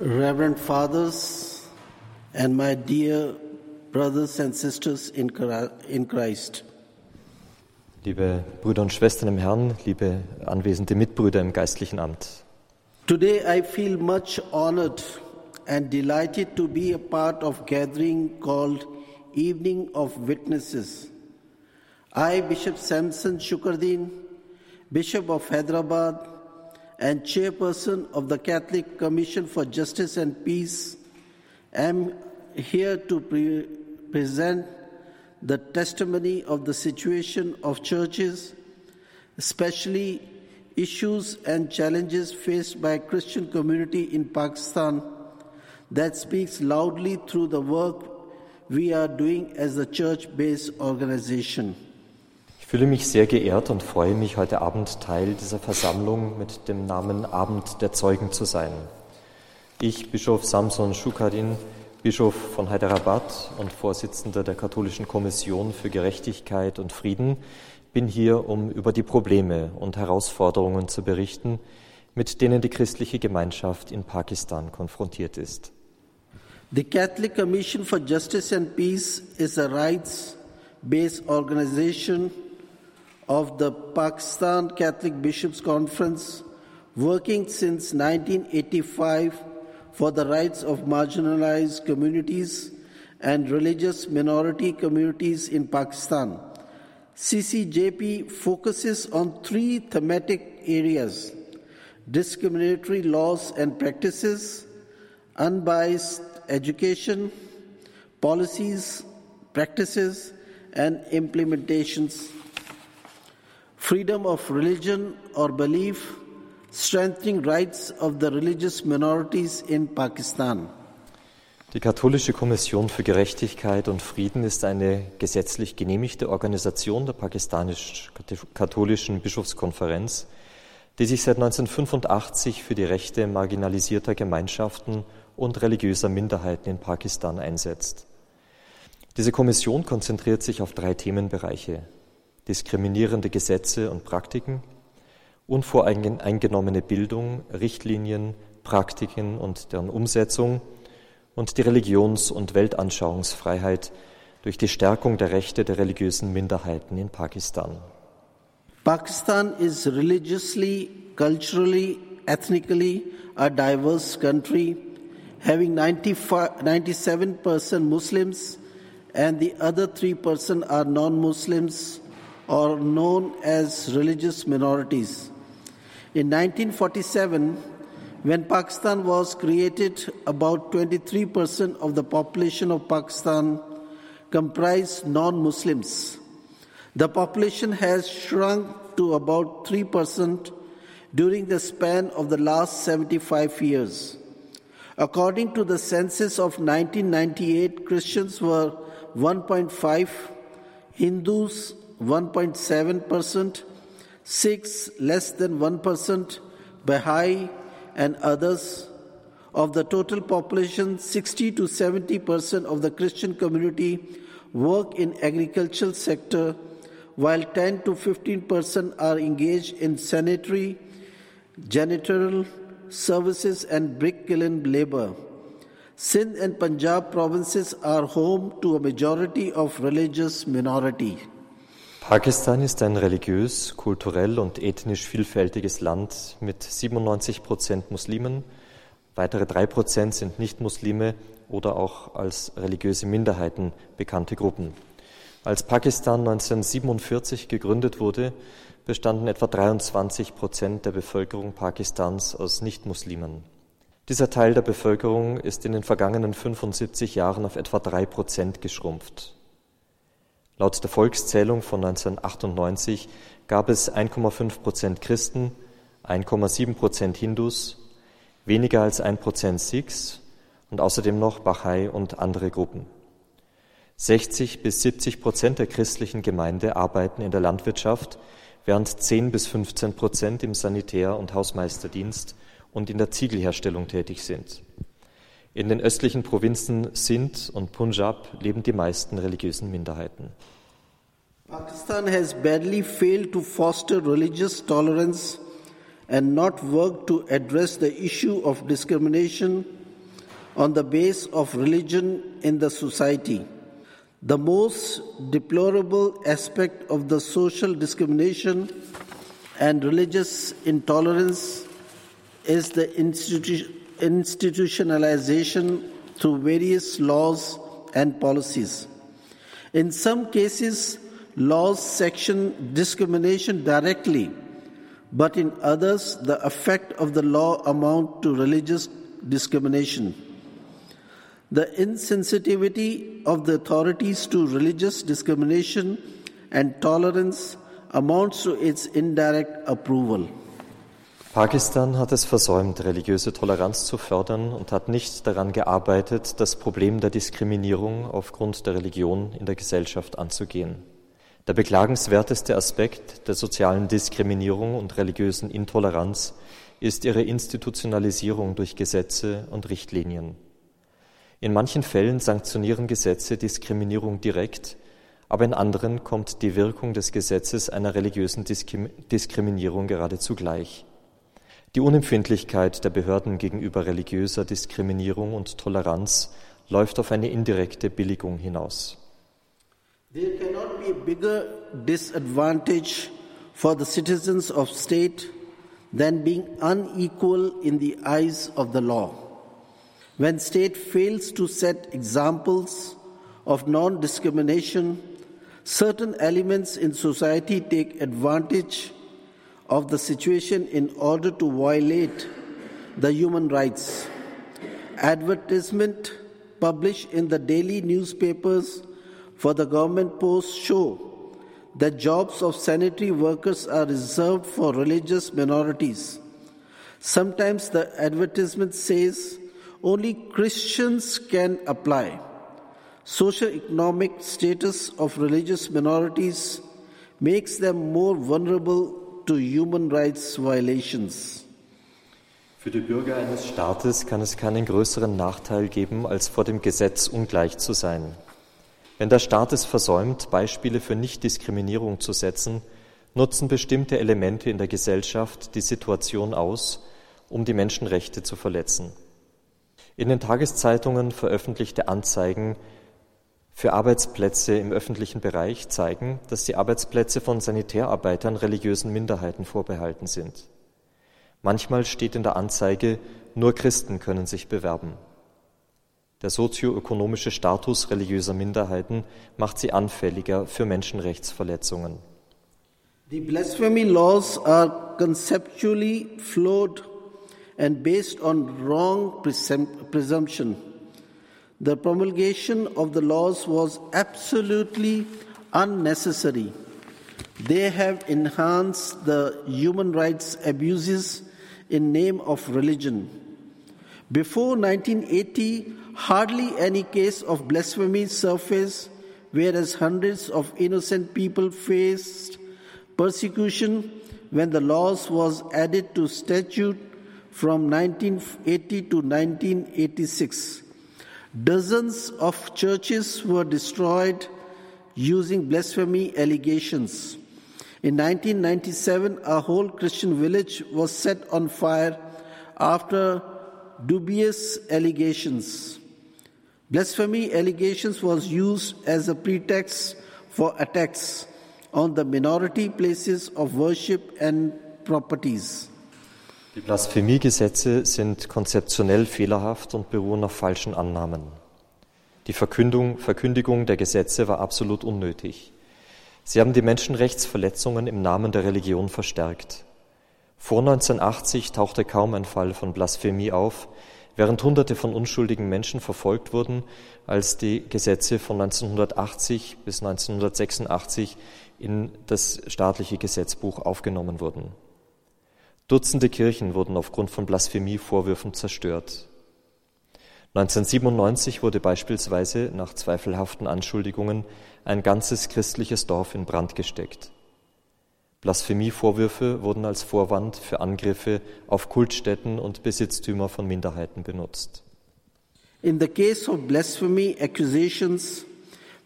Reverend Fathers, and my dear brothers and sisters in Christ. Liebe Brüder und Schwestern im Herrn, liebe anwesende Mitbrüder im geistlichen Amt. Today I feel much honored and delighted to be a part of gathering called Evening of Witnesses. I, Bishop Samson Shukardin, Bishop of Hyderabad and chairperson of the Catholic Commission for Justice and Peace, am here to pre- present the testimony of the situation of churches, especially issues and challenges faced by Christian community in Pakistan that speaks loudly through the work we are doing as a church-based organization. Ich fühle mich sehr geehrt und freue mich, heute Abend Teil dieser Versammlung mit dem Namen Abend der Zeugen zu sein. Ich, Bischof Samson Shukadin, Bischof von Hyderabad und Vorsitzender der Katholischen Kommission für Gerechtigkeit und Frieden, bin hier, um über die Probleme und Herausforderungen zu berichten, mit denen die christliche Gemeinschaft in Pakistan konfrontiert ist. The Catholic Commission for Justice and Peace is a rights-based organization of the Pakistan Catholic Bishops' Conference working since 1985 for the rights of marginalized communities and religious minority communities in Pakistan. CCJP focuses on three thematic areas discriminatory laws and practices, unbiased education, policies, practices, and implementations, freedom of religion or belief, strengthening rights of the religious minorities in Pakistan. Die Katholische Kommission für Gerechtigkeit und Frieden ist eine gesetzlich genehmigte Organisation der pakistanisch-katholischen Bischofskonferenz, die sich seit 1985 für die Rechte marginalisierter Gemeinschaften und religiöser Minderheiten in Pakistan einsetzt. Diese Kommission konzentriert sich auf drei Themenbereiche diskriminierende Gesetze und Praktiken, unvoreingenommene Bildung, Richtlinien, Praktiken und deren Umsetzung und die Religions- und Weltanschauungsfreiheit durch die Stärkung der Rechte der religiösen Minderheiten in Pakistan. Pakistan is religiously, culturally, ethnically a diverse country, having 95 97% Muslims and the other 3% are non Muslims or known as religious minorities. In 1947, when Pakistan was created, about 23% of the population of Pakistan comprised non Muslims. The population has shrunk to about 3% during the span of the last 75 years. According to the census of 1998, Christians were 1.5, Hindus 1.7%, Sikhs less than 1%, Baha'i and others. Of the total population, 60 to 70% of the Christian community work in agricultural sector, while 10 to 15% are engaged in sanitary, janitorial services and brick kiln labor. Sindh and Punjab provinces are home to a majority of religious minority. Pakistan ist ein religiös, kulturell und ethnisch vielfältiges Land mit 97 Prozent Muslimen. Weitere drei Prozent sind Nicht-Muslime oder auch als religiöse Minderheiten bekannte Gruppen. Als Pakistan 1947 gegründet wurde, bestanden etwa 23 Prozent der Bevölkerung Pakistans aus Nicht-Muslimen. Dieser Teil der Bevölkerung ist in den vergangenen 75 Jahren auf etwa drei Prozent geschrumpft. Laut der Volkszählung von 1998 gab es 1,5 Prozent Christen, 1,7 Prozent Hindus, weniger als ein Prozent Sikhs und außerdem noch Bahai und andere Gruppen. 60 bis 70 Prozent der christlichen Gemeinde arbeiten in der Landwirtschaft, während 10 bis 15 Prozent im Sanitär- und Hausmeisterdienst und in der Ziegelherstellung tätig sind. In den östlichen Provinzen Sindh und Punjab leben die meisten religiösen Minderheiten. Pakistan has badly failed to foster religious tolerance and not worked to address the issue of discrimination, on the base of religion in the society. The most deplorable aspect of the social discrimination and religious intolerance is the institu- institutionalization through various laws and policies. In some cases, laws sanction discrimination directly, but in others, the effect of the law amount to religious discrimination. The insensitivity of the authorities to religious discrimination and tolerance amounts to its indirect approval. Pakistan hat es versäumt, religiöse Toleranz zu fördern und hat nicht daran gearbeitet, das Problem der Diskriminierung aufgrund der Religion in der Gesellschaft anzugehen. Der beklagenswerteste Aspekt der sozialen Diskriminierung und religiösen Intoleranz ist ihre Institutionalisierung durch Gesetze und Richtlinien. In manchen Fällen sanktionieren Gesetze Diskriminierung direkt, aber in anderen kommt die Wirkung des Gesetzes einer religiösen Diskriminierung geradezu gleich. Die Unempfindlichkeit der Behörden gegenüber religiöser Diskriminierung und Toleranz läuft auf eine indirekte Billigung hinaus. There cannot be a bigger disadvantage for the citizens of state than being unequal in the eyes of the law. When state fails to set examples of non-discrimination, certain elements in society take advantage of the situation in order to violate the human rights. Advertisement published in the daily newspapers for the government posts show that jobs of sanitary workers are reserved for religious minorities. Sometimes the advertisement says only Christians can apply. Socio-economic status of religious minorities makes them more vulnerable to human rights violations. Für die Bürger eines Staates kann es keinen größeren Nachteil geben, als vor dem Gesetz ungleich zu sein. Wenn der Staat es versäumt, Beispiele für Nichtdiskriminierung zu setzen, nutzen bestimmte Elemente in der Gesellschaft die Situation aus, um die Menschenrechte zu verletzen. In den Tageszeitungen veröffentlichte Anzeigen für Arbeitsplätze im öffentlichen Bereich zeigen, dass die Arbeitsplätze von Sanitärarbeitern religiösen Minderheiten vorbehalten sind. Manchmal steht in der Anzeige, nur Christen können sich bewerben. Der sozioökonomische Status religiöser Minderheiten macht sie anfälliger für Menschenrechtsverletzungen. The blasphemy laws are conceptually flawed and based on wrong presum- presumption. The promulgation of the laws was absolutely unnecessary. They have enhanced the human rights abuses in name of religion. Before 1980, hardly any case of blasphemy surfaced, whereas hundreds of innocent people faced persecution when the laws was added to statute from 1980 to 1986. Dozens of churches were destroyed using blasphemy allegations. In 1997, a whole Christian village was set on fire after dubious allegations. Blasphemy allegations was used as a pretext for attacks on the minority places of worship and properties. Die Blasphemiegesetze sind konzeptionell fehlerhaft und beruhen auf falschen Annahmen. Die Verkündung, Verkündigung der Gesetze war absolut unnötig. Sie haben die Menschenrechtsverletzungen im Namen der Religion verstärkt. Vor 1980 tauchte kaum ein Fall von Blasphemie auf, während Hunderte von unschuldigen Menschen verfolgt wurden, als die Gesetze von 1980 bis 1986 in das staatliche Gesetzbuch aufgenommen wurden. Dutzende Kirchen wurden aufgrund von Blasphemievorwürfen zerstört. 1997 wurde beispielsweise nach zweifelhaften Anschuldigungen ein ganzes christliches Dorf in Brand gesteckt. Blasphemievorwürfe wurden als Vorwand für Angriffe auf Kultstätten und Besitztümer von Minderheiten benutzt. In the case of blasphemy accusations,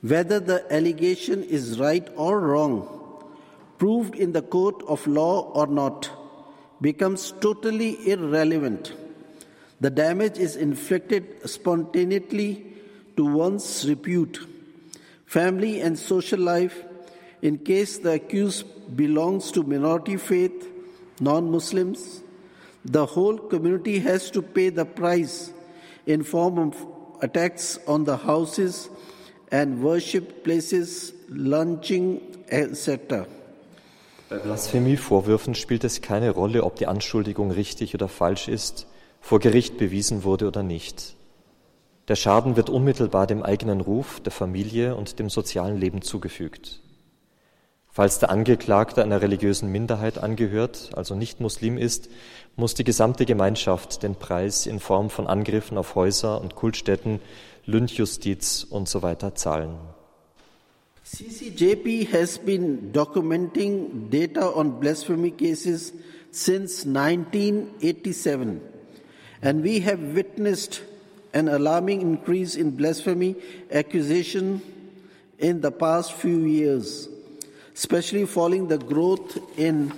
whether the allegation is right or wrong, proved in the court of law or not, becomes totally irrelevant. The damage is inflicted spontaneously to one's repute, family, and social life in case the accused belongs to minority faith, non-Muslims. The whole community has to pay the price in form of attacks on the houses and worship places, lynching, etc. Bei Blasphemievorwürfen spielt es keine Rolle, ob die Anschuldigung richtig oder falsch ist, vor Gericht bewiesen wurde oder nicht. Der Schaden wird unmittelbar dem eigenen Ruf, der Familie und dem sozialen Leben zugefügt. Falls der Angeklagte einer religiösen Minderheit angehört, also nicht Muslim ist, muss die gesamte Gemeinschaft den Preis in Form von Angriffen auf Häuser und Kultstätten, Lynchjustiz und so weiter zahlen. CCJP has been documenting data on blasphemy cases since 1987, and we have witnessed an alarming increase in blasphemy accusation in the past few years, especially following the growth in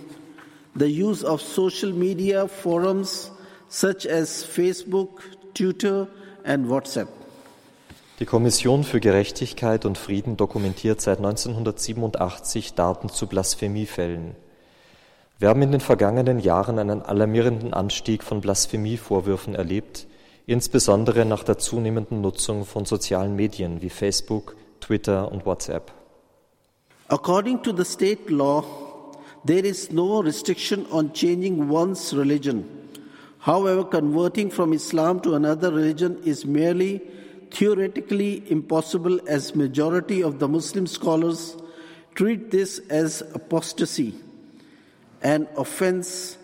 the use of social media forums such as Facebook, Twitter, and WhatsApp. Die Kommission für Gerechtigkeit und Frieden dokumentiert seit 1987 Daten zu Blasphemiefällen. Wir haben in den vergangenen Jahren einen alarmierenden Anstieg von Blasphemievorwürfen erlebt, insbesondere nach der zunehmenden Nutzung von sozialen Medien wie Facebook, Twitter und WhatsApp. According to the state law, there is no restriction on changing one's religion. However, converting from Islam to another religion is merely theoretically impossible as majority of the Muslim scholars treat this as apostasy, an offense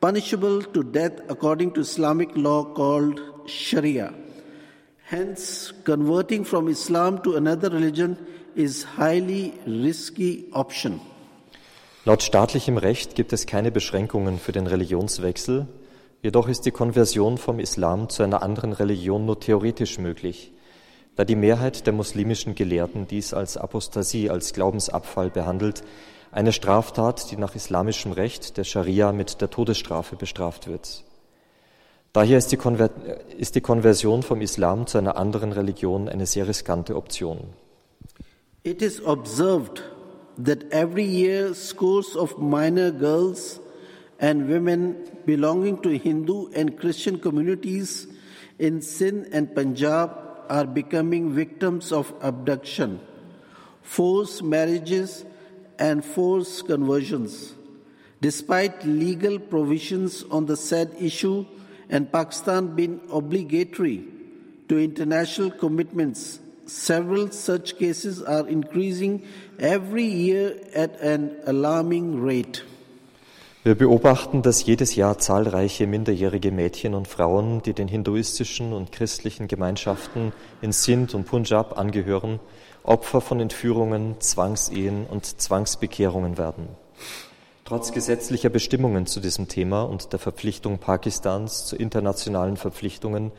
punishable to death according to Islamic law called Sharia. Hence, converting from Islam to another religion is highly risky option. Laut staatlichem Recht gibt es keine Beschränkungen für den Religionswechsel, jedoch ist die Konversion vom Islam zu einer anderen Religion nur theoretisch möglich, da die Mehrheit der muslimischen Gelehrten dies als Apostasie, als Glaubensabfall behandelt, eine Straftat, die nach islamischem Recht der Scharia mit der Todesstrafe bestraft wird. Daher ist die, Konver ist die Konversion vom Islam zu einer anderen Religion eine sehr riskante Option. It is observed that every year scores of minor girls and women belonging to Hindu and Christian communities in Sindh and Punjab are becoming victims of abduction, forced marriages, and forced conversions. Despite legal provisions on the said issue and Pakistan being obligatory to international commitments, several such cases are increasing every year at an alarming rate. Wir beobachten, dass jedes Jahr zahlreiche minderjährige Mädchen und Frauen, die den hinduistischen und christlichen Gemeinschaften in Sindh und Punjab angehören, Opfer von Entführungen, Zwangsehen und Zwangsbekehrungen werden. Trotz gesetzlicher Bestimmungen zu diesem Thema und der Verpflichtung Pakistans zu internationalen Verpflichtungen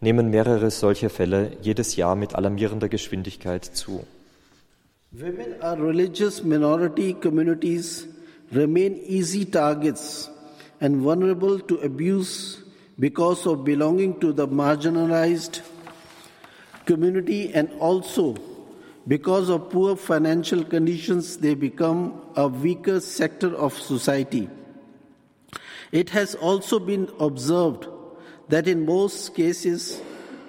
nehmen mehrere solcher Fälle jedes Jahr mit alarmierender Geschwindigkeit zu. Women are religious minority communities remain easy targets and vulnerable to abuse because of belonging to the marginalized community and also because of poor financial conditions they become a weaker sector of society. It has also been observed that in most cases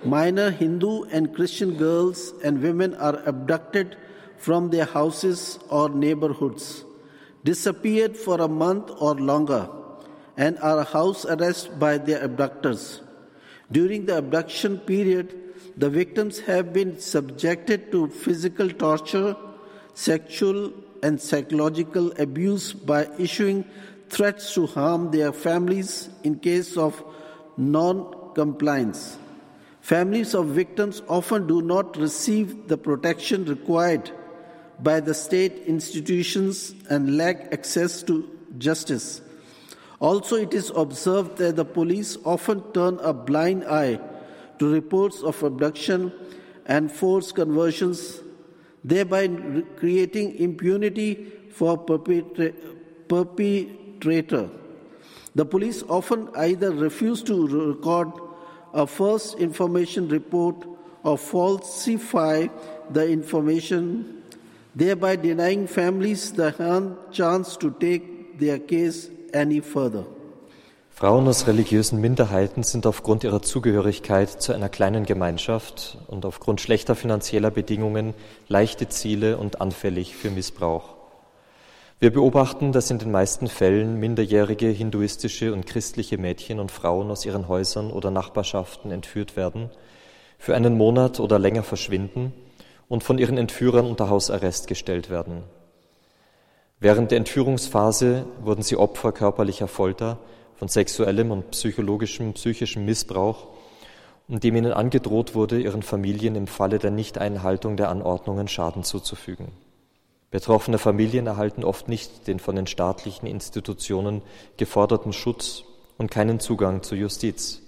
minor Hindu and Christian girls and women are abducted from their houses or neighborhoods disappeared for a month or longer and are house arrested by their abductors. During the abduction period, the victims have been subjected to physical torture, sexual and psychological abuse by issuing threats to harm their families in case of non compliance. Families of victims often do not receive the protection required by the state institutions and lack access to justice. Also, it is observed that the police often turn a blind eye to reports of abduction and forced conversions, thereby creating impunity for perpetra- perpetrator. The police often either refuse to record a first information report or falsify the information, thereby denying families the chance to take their case any further. Frauen aus religiösen Minderheiten sind aufgrund ihrer Zugehörigkeit zu einer kleinen Gemeinschaft und aufgrund schlechter finanzieller Bedingungen leichte Ziele und anfällig für Missbrauch. Wir beobachten, dass in den meisten Fällen minderjährige hinduistische und christliche Mädchen und Frauen aus ihren Häusern oder Nachbarschaften entführt werden, für einen Monat oder länger verschwinden und von ihren Entführern unter Hausarrest gestellt werden. Während der Entführungsphase wurden sie Opfer körperlicher Folter, von sexuellem und psychologischem, psychischem Missbrauch, indem ihnen angedroht wurde, ihren Familien im Falle der Nichteinhaltung der Anordnungen Schaden zuzufügen. Betroffene Familien erhalten oft nicht den von den staatlichen Institutionen geforderten Schutz und keinen Zugang zur Justiz.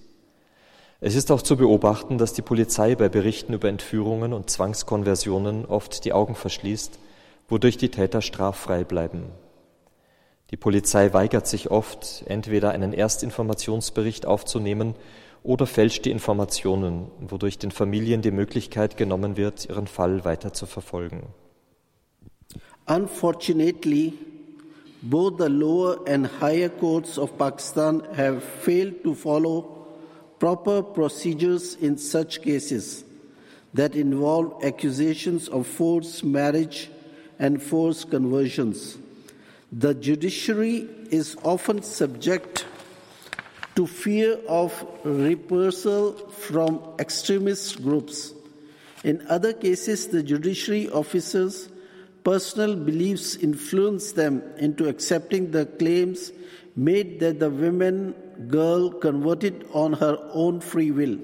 Es ist auch zu beobachten, dass die Polizei bei Berichten über Entführungen und Zwangskonversionen oft die Augen verschließt, wodurch die Täter straffrei bleiben. Die Polizei weigert sich oft, entweder einen Erstinformationsbericht aufzunehmen oder fälscht die Informationen, wodurch den Familien die Möglichkeit genommen wird, ihren Fall weiter zu verfolgen. Unfortunately, both the lower and higher courts of Pakistan have failed to follow proper procedures in such cases that involve accusations of forced marriage and forced conversions. The judiciary is often subject to fear of reprisal from extremist groups. In other cases, the judiciary officers' personal beliefs influence them into accepting the claims made that the women girl converted on her own free will.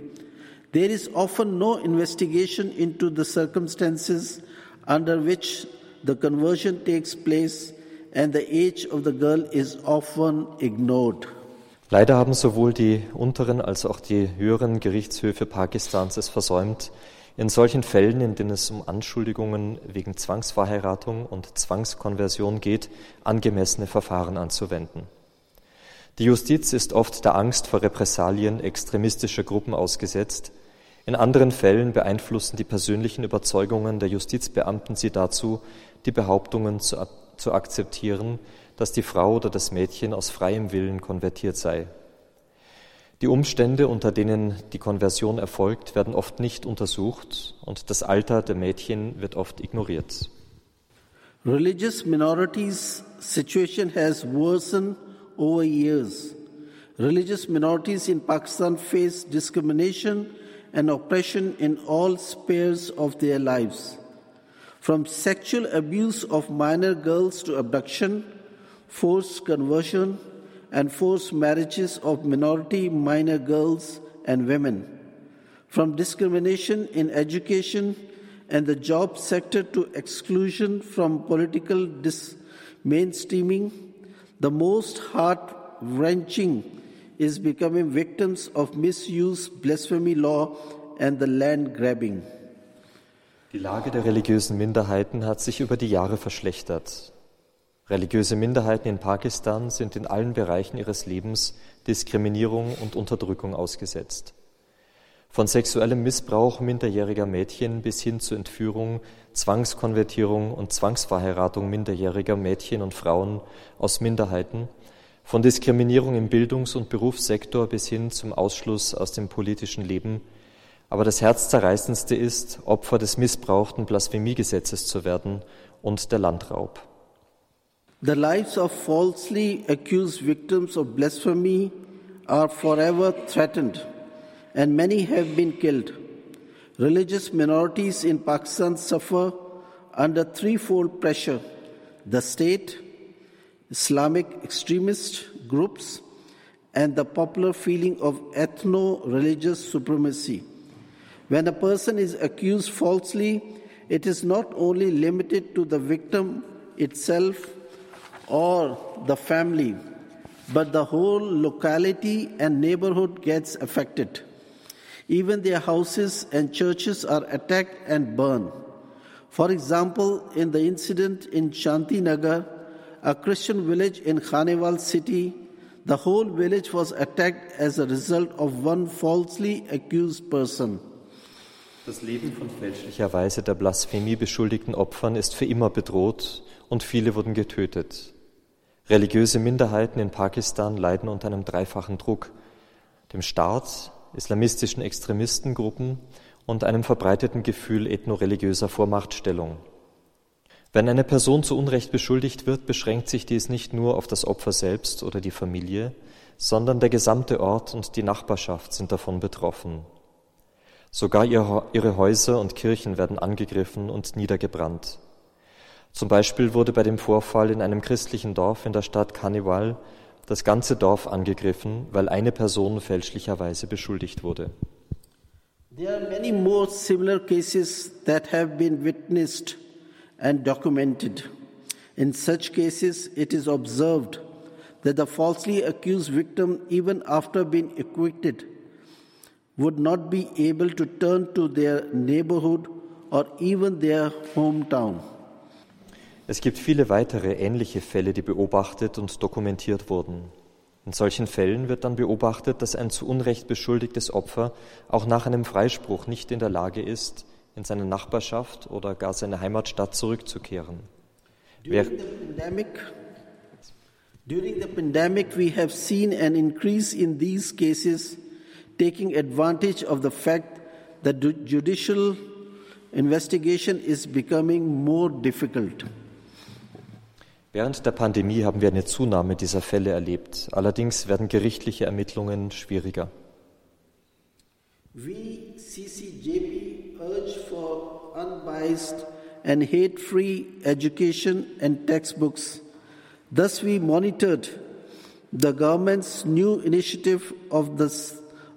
There is often no investigation into the circumstances under which the conversion takes place and the age of the girl is often ignored. Leider haben sowohl die unteren als auch die höheren Gerichtshöfe Pakistans es versäumt, in solchen Fällen, in denen es um Anschuldigungen wegen Zwangsverheiratung und Zwangskonversion geht, angemessene Verfahren anzuwenden. Die Justiz ist oft der Angst vor Repressalien extremistischer Gruppen ausgesetzt. In anderen Fällen beeinflussen die persönlichen Überzeugungen der Justizbeamten sie dazu, die Behauptungen zu zu akzeptieren, dass die Frau oder das Mädchen aus freiem Willen konvertiert sei. Die Umstände, unter denen die Konversion erfolgt, werden oft nicht untersucht und das Alter der Mädchen wird oft ignoriert. Religious minorities situation has worsened over years. Religious minorities in Pakistan face discrimination and oppression in all spheres of their lives. from sexual abuse of minor girls to abduction, forced conversion, and forced marriages of minority minor girls and women, from discrimination in education and the job sector to exclusion from political dis- mainstreaming, the most heart wrenching is becoming victims of misuse, blasphemy law, and the land grabbing. Die Lage der religiösen Minderheiten hat sich über die Jahre verschlechtert. Religiöse Minderheiten in Pakistan sind in allen Bereichen ihres Lebens Diskriminierung und Unterdrückung ausgesetzt. Von sexuellem Missbrauch minderjähriger Mädchen bis hin zu Entführung, Zwangskonvertierung und Zwangsverheiratung minderjähriger Mädchen und Frauen aus Minderheiten, von Diskriminierung im Bildungs- und Berufssektor bis hin zum Ausschluss aus dem politischen Leben aber das Herzzerreißendste ist, Opfer des missbrauchten Blasphemiegesetzes zu werden und der Landraub. The lives of falsely accused victims of blasphemy are forever threatened, and many have been killed. Religious minorities in Pakistan suffer under threefold pressure the state, Islamic extremist groups, and the popular feeling of ethno religious supremacy. When a person is accused falsely, it is not only limited to the victim itself or the family, but the whole locality and neighborhood gets affected. Even their houses and churches are attacked and burned. For example, in the incident in Shantinagar, a Christian village in Khanewal city, The whole village was attacked as a result of one falsely accused person. Das Leben von fälschlicherweise der Blasphemie beschuldigten Opfern ist für immer bedroht und viele wurden getötet. Religiöse Minderheiten in Pakistan leiden unter einem dreifachen Druck, dem Staat, islamistischen Extremistengruppen und einem verbreiteten Gefühl ethnoreligiöser Vormachtstellung. Wenn eine Person zu Unrecht beschuldigt wird, beschränkt sich dies nicht nur auf das Opfer selbst oder die Familie, sondern der gesamte Ort und die Nachbarschaft sind davon betroffen. Sogar ihre Häuser und Kirchen werden angegriffen und niedergebrannt. Zum Beispiel wurde bei dem Vorfall in einem christlichen Dorf in der Stadt Carnival das ganze Dorf angegriffen, weil eine Person fälschlicherweise beschuldigt wurde. There are many more similar cases that have been witnessed and documented. In such cases, it is observed that the falsely accused victim, even after being acquitted, would not be able to turn to their neighborhood or even their hometown. Es gibt viele weitere ähnliche Fälle, die beobachtet und dokumentiert wurden. In solchen Fällen wird dann beobachtet, dass ein zu Unrecht beschuldigtes Opfer auch nach einem Freispruch nicht in der Lage ist, in seine Nachbarschaft oder gar seine Heimatstadt zurückzukehren. During the pandemic, during the pandemic, we have seen an increase in these cases, taking advantage of the fact that judicial investigation is becoming more difficult. Während der Pandemie haben wir eine Zunahme dieser Fälle erlebt. Allerdings werden gerichtliche Ermittlungen schwieriger. We CCJP urge for unbiased and hate-free education and textbooks. Thus, we monitored the government's new initiative of the,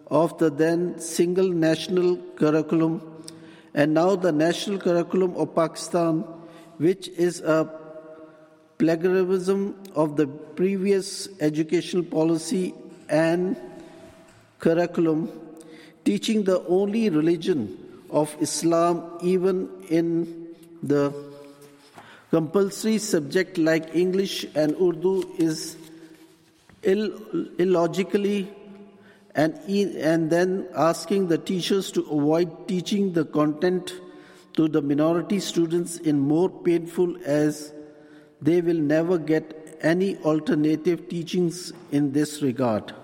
of the then single national curriculum and now the national curriculum of Pakistan, which is a plagiarism of the previous educational policy and curriculum, teaching the only religion of Islam, even in the compulsory subject like English and Urdu, is Ill, illogically and, and then asking the teachers to avoid teaching the content to the minority students in more painful as they will never get any alternative teachings in this regard.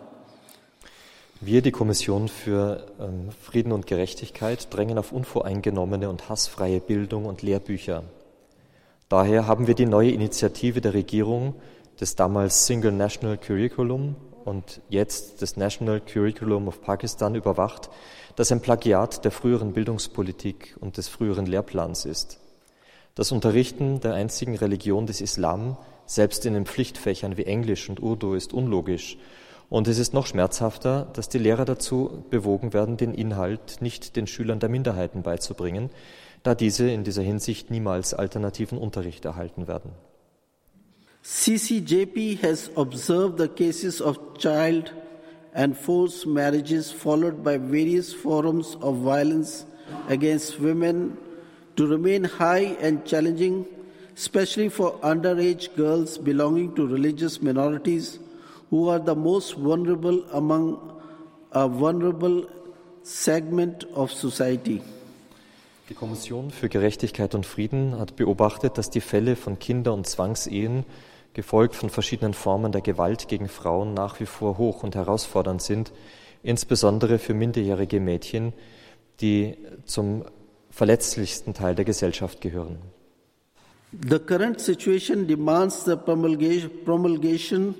Wir, die Kommission für ähm, Frieden und Gerechtigkeit, drängen auf unvoreingenommene und hassfreie Bildung und Lehrbücher. Daher haben wir die neue Initiative der Regierung des damals Single National Curriculum und jetzt des National Curriculum of Pakistan überwacht, das ein Plagiat der früheren Bildungspolitik und des früheren Lehrplans ist. Das Unterrichten der einzigen Religion des Islam, selbst in den Pflichtfächern wie Englisch und Urdu, ist unlogisch. Und es ist noch schmerzhafter, dass die Lehrer dazu bewogen werden, den Inhalt nicht den Schülern der Minderheiten beizubringen, da diese in dieser Hinsicht niemals alternativen Unterricht erhalten werden. CCJP has observed the cases of child and forced marriages followed by various forms of violence against women to remain high and challenging, especially for underage girls belonging to religious minorities who are the most vulnerable among a vulnerable segment of society. Die Kommission für Gerechtigkeit und Frieden hat beobachtet, dass die Fälle von Kinder- und Zwangsehen, gefolgt von verschiedenen Formen der Gewalt gegen Frauen, nach wie vor hoch und herausfordernd sind, insbesondere für minderjährige Mädchen, die zum verletzlichsten Teil der Gesellschaft gehören. The current situation demands the promulgation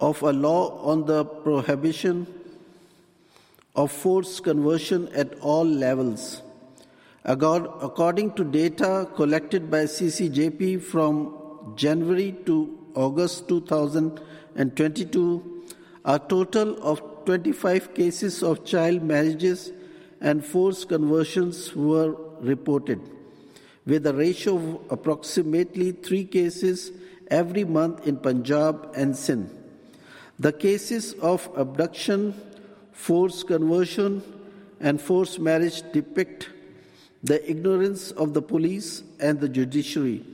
of a law on the prohibition of forced conversion at all levels. According to data collected by CCJP from January to August 2022, a total of 25 cases of child marriages and forced conversions were reported, with a ratio of approximately three cases every month in Punjab and Sindh. The cases of abduction, forced conversion, and forced marriage depict the ignorance of the police and the judiciary,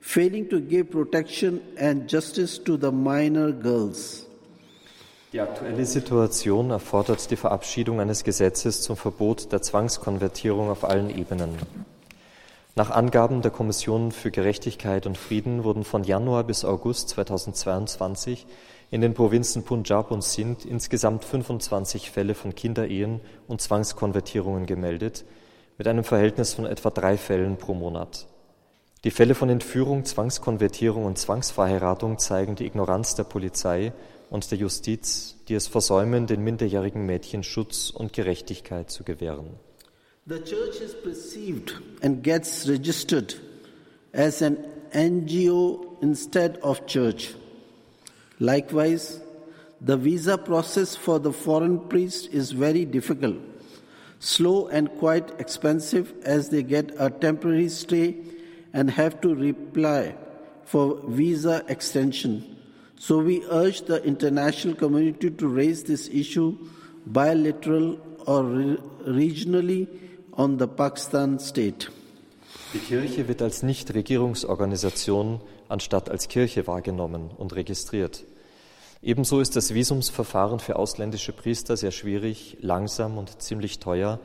failing to give protection and justice to the minor girls. Die aktuelle Situation erfordert die Verabschiedung eines Gesetzes zum Verbot der Zwangskonvertierung auf allen Ebenen. Nach Angaben der Kommission für Gerechtigkeit und Frieden wurden von Januar bis August 2022 in den Provinzen Punjab und Sindh insgesamt 25 Fälle von Kinderehen und Zwangskonvertierungen gemeldet, mit einem Verhältnis von etwa drei Fällen pro Monat. Die Fälle von Entführung, Zwangskonvertierung und Zwangsverheiratung zeigen die Ignoranz der Polizei und der Justiz, die es versäumen, den minderjährigen Mädchen Schutz und Gerechtigkeit zu gewähren. The church is perceived and gets registered as an NGO instead of church. Likewise, the visa process for the foreign priest is very difficult, slow and quite expensive as they get a temporary stay and have to reply for visa extension so we urge the international community to raise this issue bilateral or re- regionally on the Pakistan state. Die Kirche wird als Nichtregierungsorganisation anstatt als Kirche wahrgenommen und registriert. Ebenso ist das Visumsverfahren für ausländische Priester sehr schwierig, langsam und ziemlich teuer,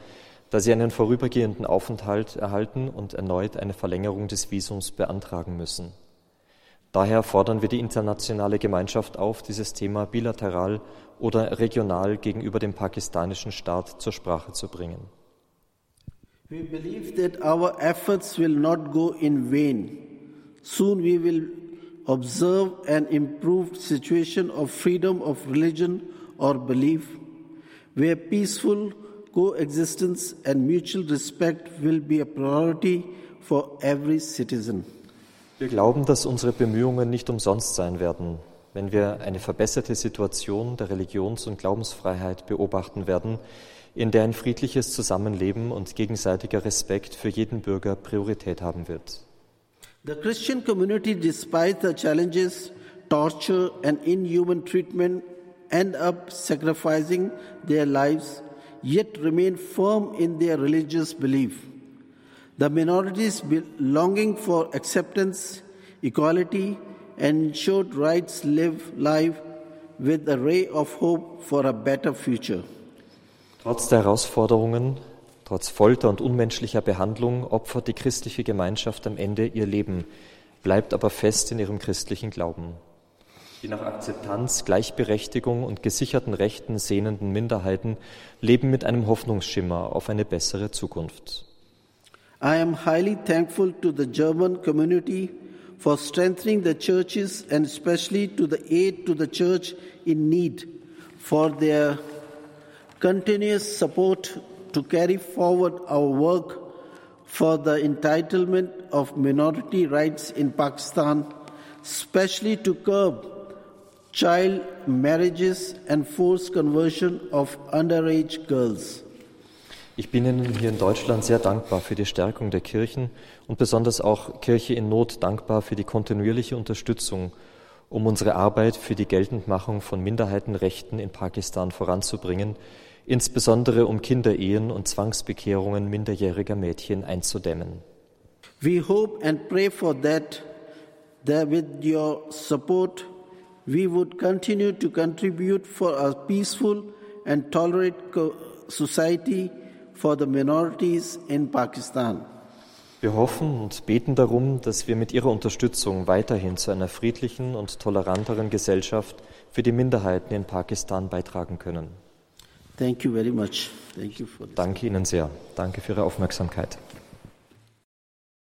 da sie einen vorübergehenden Aufenthalt erhalten und erneut eine Verlängerung des Visums beantragen müssen. Daher fordern wir die internationale Gemeinschaft auf, dieses Thema bilateral oder regional gegenüber dem pakistanischen Staat zur Sprache zu bringen. We believe that our efforts will not go in vain. Soon we will observe an improved situation of freedom of religion or belief, where peaceful coexistence and mutual respect will be a priority for every citizen. Wir glauben, dass unsere Bemühungen nicht umsonst sein werden, wenn wir eine verbesserte Situation der Religions- und Glaubensfreiheit beobachten werden, in der ein friedliches Zusammenleben und gegenseitiger Respekt für jeden Bürger Priorität haben wird. The Christian community, despite the challenges, torture, and inhuman treatment, end up sacrificing their lives, yet remain firm in their religious belief. The minorities longing for acceptance, equality, and ensured rights live life with a ray of hope for a better future. Trotz der Herausforderungen, trotz Folter und unmenschlicher Behandlung opfert die christliche Gemeinschaft am Ende ihr Leben, bleibt aber fest in ihrem christlichen Glauben. Die nach Akzeptanz, Gleichberechtigung und gesicherten Rechten sehnenden Minderheiten leben mit einem Hoffnungsschimmer auf eine bessere Zukunft. I am highly thankful to the German community for strengthening the churches and especially to the aid to the church in need for their continuous support to carry forward our work for the entitlement of minority rights in Pakistan, especially to curb child marriages and forced conversion of underage girls. Ich bin Ihnen hier in Deutschland sehr dankbar für die Stärkung der Kirchen und besonders auch Kirche in Not dankbar für die kontinuierliche Unterstützung, um unsere Arbeit für die Geltendmachung von Minderheitenrechten in Pakistan voranzubringen, insbesondere um Kinderehen und Zwangsbekehrungen minderjähriger Mädchen einzudämmen. We hope and pray for that, that with your support, we would continue to contribute for a peaceful and tolerant society for the minorities in Pakistan. Wir hoffen und beten darum, dass wir mit Ihrer Unterstützung weiterhin zu einer friedlichen und toleranteren Gesellschaft für die Minderheiten in Pakistan beitragen können. Thank you very much. Thank you for this. Danke Ihnen sehr. Danke für Ihre Aufmerksamkeit.